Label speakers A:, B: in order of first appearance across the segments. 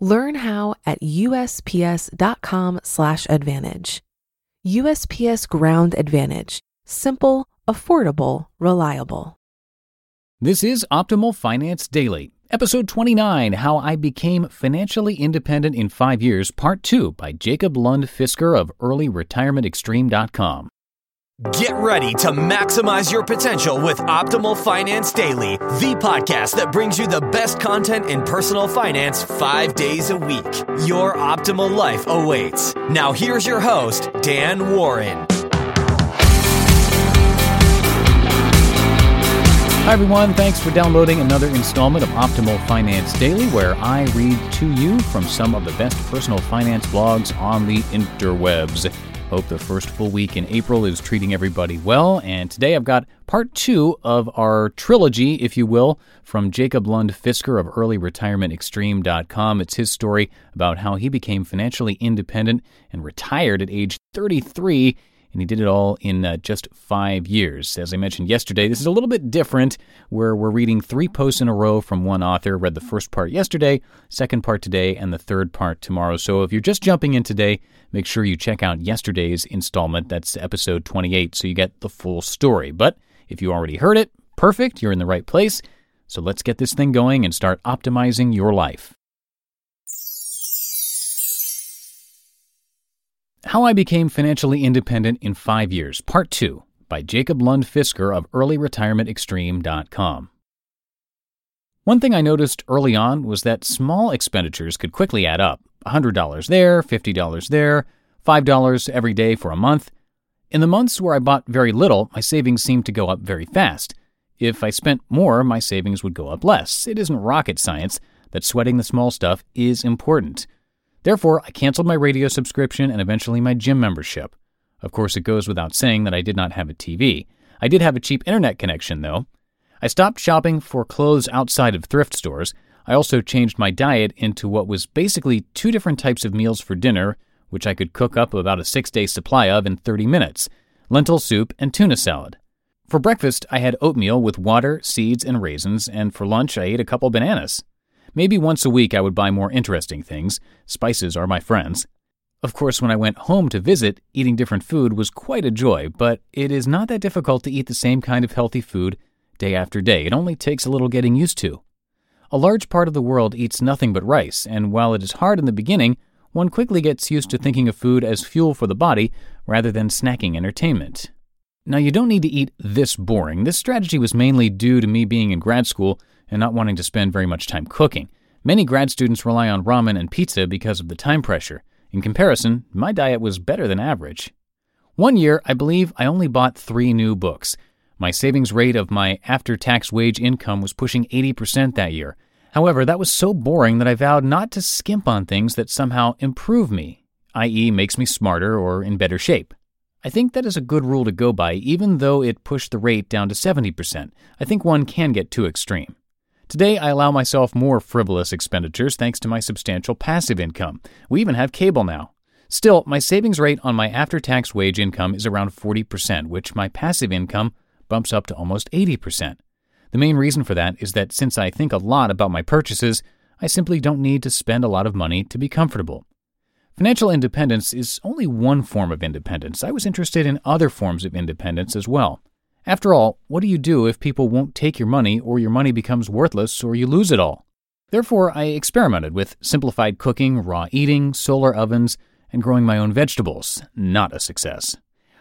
A: Learn how at usps.com/advantage. USPS Ground Advantage: simple, affordable, reliable.
B: This is Optimal Finance Daily, episode 29 How I Became Financially Independent in 5 Years, part 2 by Jacob Lund Fisker of earlyretirementextreme.com.
C: Get ready to maximize your potential with Optimal Finance Daily, the podcast that brings you the best content in personal finance five days a week. Your optimal life awaits. Now, here's your host, Dan Warren.
B: Hi, everyone. Thanks for downloading another installment of Optimal Finance Daily, where I read to you from some of the best personal finance blogs on the interwebs. Hope the first full week in April is treating everybody well. And today I've got part two of our trilogy, if you will, from Jacob Lund Fisker of earlyretirementextreme.com. It's his story about how he became financially independent and retired at age 33 and he did it all in uh, just five years. As I mentioned yesterday, this is a little bit different, where we're reading three posts in a row from one author. Read the first part yesterday, second part today, and the third part tomorrow. So if you're just jumping in today, make sure you check out yesterday's installment. That's episode 28, so you get the full story. But if you already heard it, perfect, you're in the right place. So let's get this thing going and start optimizing your life. How I Became Financially Independent in Five Years, Part 2 by Jacob Lund Fisker of earlyretirementextreme.com. One thing I noticed early on was that small expenditures could quickly add up $100 there, $50 there, $5 every day for a month. In the months where I bought very little, my savings seemed to go up very fast. If I spent more, my savings would go up less. It isn't rocket science that sweating the small stuff is important. Therefore, I canceled my radio subscription and eventually my gym membership. Of course, it goes without saying that I did not have a TV. I did have a cheap internet connection, though. I stopped shopping for clothes outside of thrift stores. I also changed my diet into what was basically two different types of meals for dinner, which I could cook up about a six day supply of in 30 minutes lentil soup and tuna salad. For breakfast, I had oatmeal with water, seeds, and raisins, and for lunch, I ate a couple bananas. Maybe once a week I would buy more interesting things. Spices are my friends. Of course, when I went home to visit, eating different food was quite a joy, but it is not that difficult to eat the same kind of healthy food day after day. It only takes a little getting used to. A large part of the world eats nothing but rice, and while it is hard in the beginning, one quickly gets used to thinking of food as fuel for the body rather than snacking entertainment. Now, you don't need to eat this boring. This strategy was mainly due to me being in grad school and not wanting to spend very much time cooking. Many grad students rely on ramen and pizza because of the time pressure. In comparison, my diet was better than average. One year, I believe I only bought three new books. My savings rate of my after tax wage income was pushing 80% that year. However, that was so boring that I vowed not to skimp on things that somehow improve me, i.e., makes me smarter or in better shape. I think that is a good rule to go by, even though it pushed the rate down to 70%. I think one can get too extreme. Today, I allow myself more frivolous expenditures thanks to my substantial passive income. We even have cable now. Still, my savings rate on my after tax wage income is around 40%, which my passive income bumps up to almost 80%. The main reason for that is that since I think a lot about my purchases, I simply don't need to spend a lot of money to be comfortable. Financial independence is only one form of independence. I was interested in other forms of independence as well. After all, what do you do if people won't take your money or your money becomes worthless or you lose it all? Therefore, I experimented with simplified cooking, raw eating, solar ovens, and growing my own vegetables. Not a success.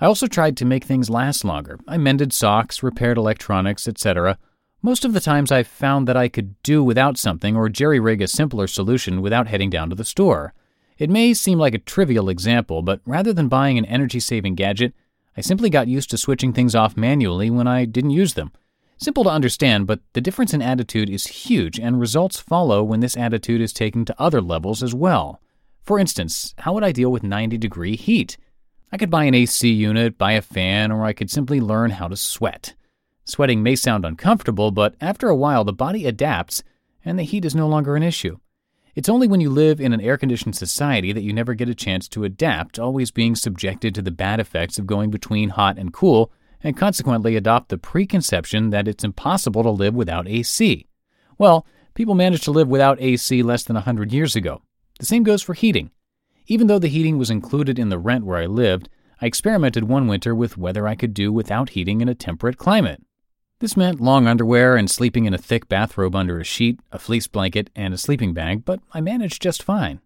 B: I also tried to make things last longer. I mended socks, repaired electronics, etc. Most of the times I found that I could do without something or jerry rig a simpler solution without heading down to the store. It may seem like a trivial example, but rather than buying an energy saving gadget, I simply got used to switching things off manually when I didn't use them. Simple to understand, but the difference in attitude is huge, and results follow when this attitude is taken to other levels as well. For instance, how would I deal with 90 degree heat? I could buy an AC unit, buy a fan, or I could simply learn how to sweat. Sweating may sound uncomfortable, but after a while the body adapts and the heat is no longer an issue. It's only when you live in an air conditioned society that you never get a chance to adapt, always being subjected to the bad effects of going between hot and cool and consequently adopt the preconception that it's impossible to live without AC. Well, people managed to live without AC less than a 100 years ago. The same goes for heating. Even though the heating was included in the rent where I lived, I experimented one winter with whether I could do without heating in a temperate climate. This meant long underwear and sleeping in a thick bathrobe under a sheet, a fleece blanket, and a sleeping bag, but I managed just fine.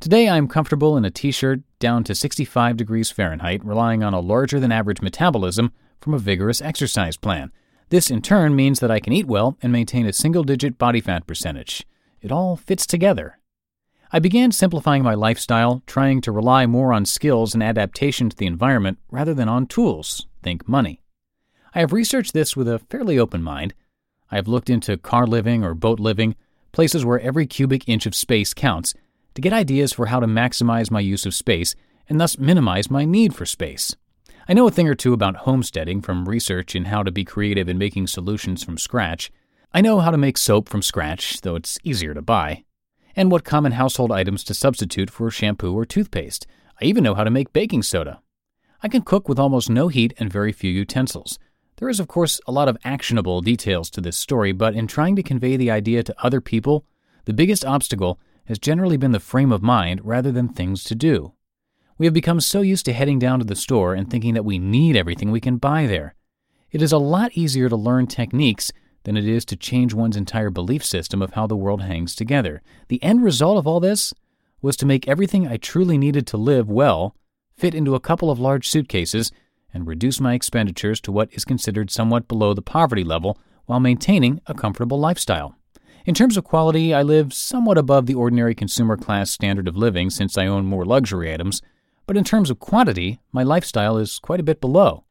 B: Today I'm comfortable in a t shirt down to 65 degrees Fahrenheit, relying on a larger than average metabolism from a vigorous exercise plan. This, in turn, means that I can eat well and maintain a single digit body fat percentage. It all fits together. I began simplifying my lifestyle, trying to rely more on skills and adaptation to the environment rather than on tools, think money. I have researched this with a fairly open mind. I have looked into car living or boat living, places where every cubic inch of space counts, to get ideas for how to maximize my use of space and thus minimize my need for space. I know a thing or two about homesteading from research in how to be creative in making solutions from scratch. I know how to make soap from scratch, though it's easier to buy, and what common household items to substitute for shampoo or toothpaste. I even know how to make baking soda. I can cook with almost no heat and very few utensils. There is, of course, a lot of actionable details to this story, but in trying to convey the idea to other people, the biggest obstacle has generally been the frame of mind rather than things to do. We have become so used to heading down to the store and thinking that we need everything we can buy there. It is a lot easier to learn techniques than it is to change one's entire belief system of how the world hangs together. The end result of all this was to make everything I truly needed to live well fit into a couple of large suitcases and reduce my expenditures to what is considered somewhat below the poverty level while maintaining a comfortable lifestyle. In terms of quality, I live somewhat above the ordinary consumer class standard of living since I own more luxury items, but in terms of quantity, my lifestyle is quite a bit below.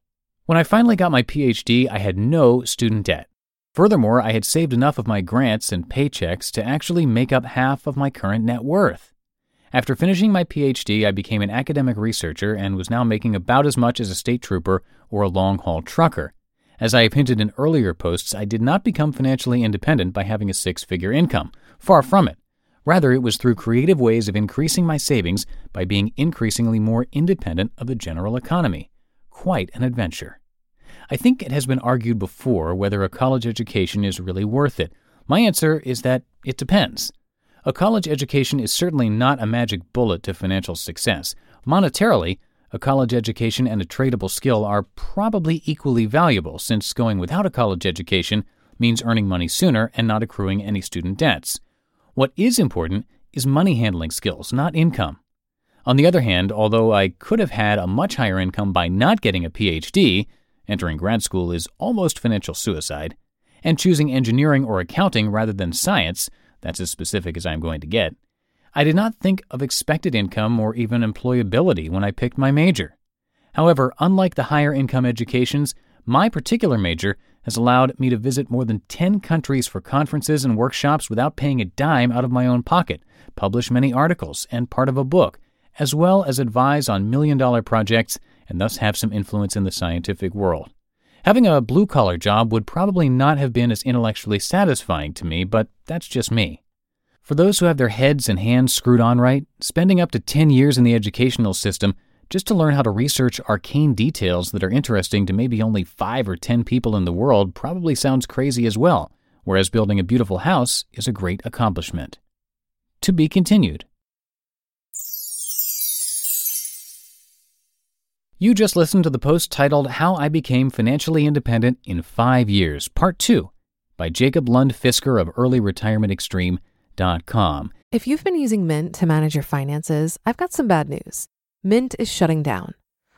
B: When I finally got my PhD, I had no student debt. Furthermore, I had saved enough of my grants and paychecks to actually make up half of my current net worth. After finishing my PhD, I became an academic researcher and was now making about as much as a state trooper or a long haul trucker. As I have hinted in earlier posts, I did not become financially independent by having a six figure income. Far from it. Rather, it was through creative ways of increasing my savings by being increasingly more independent of the general economy. Quite an adventure. I think it has been argued before whether a college education is really worth it. My answer is that it depends. A college education is certainly not a magic bullet to financial success. Monetarily, a college education and a tradable skill are probably equally valuable, since going without a college education means earning money sooner and not accruing any student debts. What is important is money handling skills, not income. On the other hand, although I could have had a much higher income by not getting a PhD, entering grad school is almost financial suicide, and choosing engineering or accounting rather than science, that's as specific as I'm going to get, I did not think of expected income or even employability when I picked my major. However, unlike the higher income educations, my particular major has allowed me to visit more than 10 countries for conferences and workshops without paying a dime out of my own pocket, publish many articles and part of a book, as well as advise on million dollar projects and thus have some influence in the scientific world. Having a blue collar job would probably not have been as intellectually satisfying to me, but that's just me. For those who have their heads and hands screwed on right, spending up to 10 years in the educational system just to learn how to research arcane details that are interesting to maybe only 5 or 10 people in the world probably sounds crazy as well, whereas building a beautiful house is a great accomplishment. To be continued. You just listened to the post titled How I Became Financially Independent in Five Years, Part 2, by Jacob Lund Fisker of EarlyRetirementExtreme.com.
A: If you've been using Mint to manage your finances, I've got some bad news. Mint is shutting down.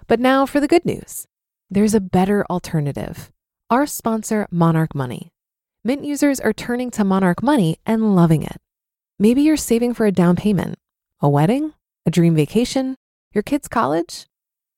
A: But now for the good news there's a better alternative. Our sponsor, Monarch Money. Mint users are turning to Monarch Money and loving it. Maybe you're saving for a down payment, a wedding, a dream vacation, your kids' college.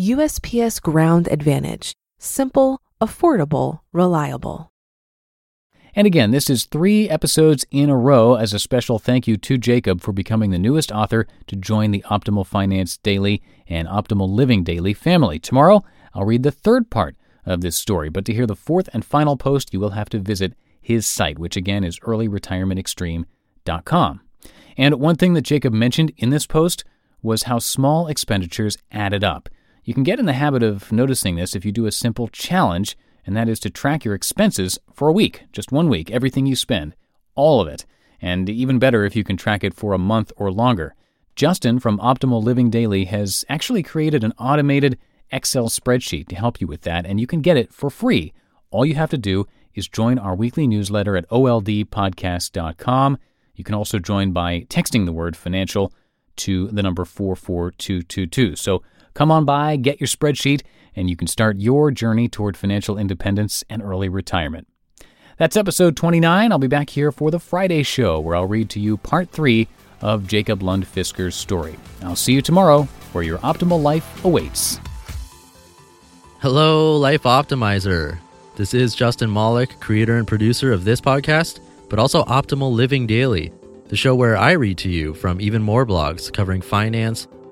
A: USPS Ground Advantage. Simple, affordable, reliable.
B: And again, this is three episodes in a row as a special thank you to Jacob for becoming the newest author to join the Optimal Finance Daily and Optimal Living Daily family. Tomorrow, I'll read the third part of this story, but to hear the fourth and final post, you will have to visit his site, which again is earlyretirementextreme.com. And one thing that Jacob mentioned in this post was how small expenditures added up. You can get in the habit of noticing this if you do a simple challenge and that is to track your expenses for a week, just one week, everything you spend, all of it. And even better if you can track it for a month or longer. Justin from Optimal Living Daily has actually created an automated Excel spreadsheet to help you with that, and you can get it for free. All you have to do is join our weekly newsletter at oldpodcast.com. You can also join by texting the word financial to the number 44222. So come on by, get your spreadsheet, and you can start your journey toward financial independence and early retirement. That's episode 29. I'll be back here for the Friday show where I'll read to you part three of Jacob Lund Fisker's story. I'll see you tomorrow where your optimal life awaits.
D: Hello, Life Optimizer. This is Justin Malik, creator and producer of this podcast, but also Optimal Living Daily, the show where I read to you from even more blogs covering finance,